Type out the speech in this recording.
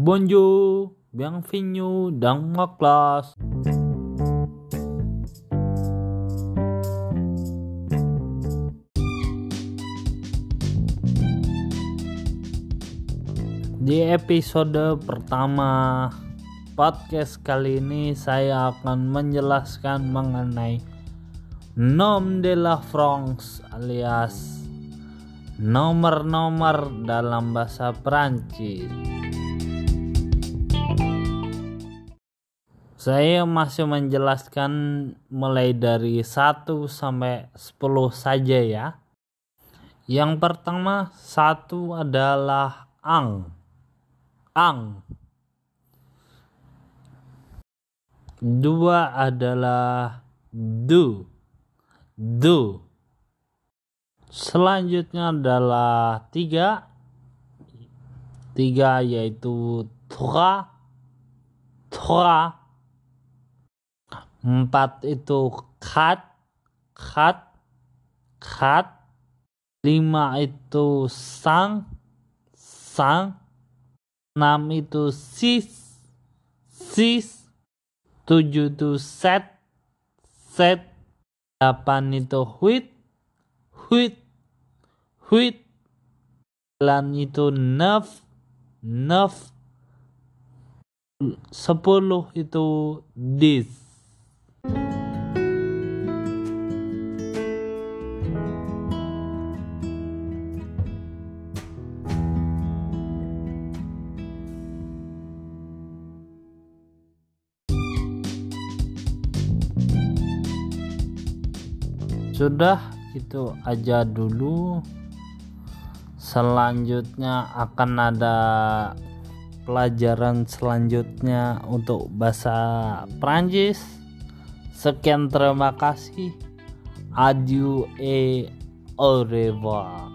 Bonjour, bienvenue dans ma classe. Di episode pertama podcast kali ini saya akan menjelaskan mengenai nom de la France alias nomor-nomor dalam bahasa Perancis. Saya masih menjelaskan mulai dari 1 sampai 10 saja ya. Yang pertama satu adalah ang. Ang. Dua adalah du. Du. Selanjutnya adalah tiga. Tiga yaitu trois. Trois. Empat itu kat. Kat. Kat. Lima itu sang. Sang. Enam itu sis. Sis. Tujuh itu set. Set. Delapan itu huit. Huit. Huit. Sembilan itu neuf. Neuf. Sepuluh itu dis. Sudah itu aja dulu. Selanjutnya akan ada pelajaran selanjutnya untuk bahasa Prancis. Sekian terima kasih. Adieu et au revoir.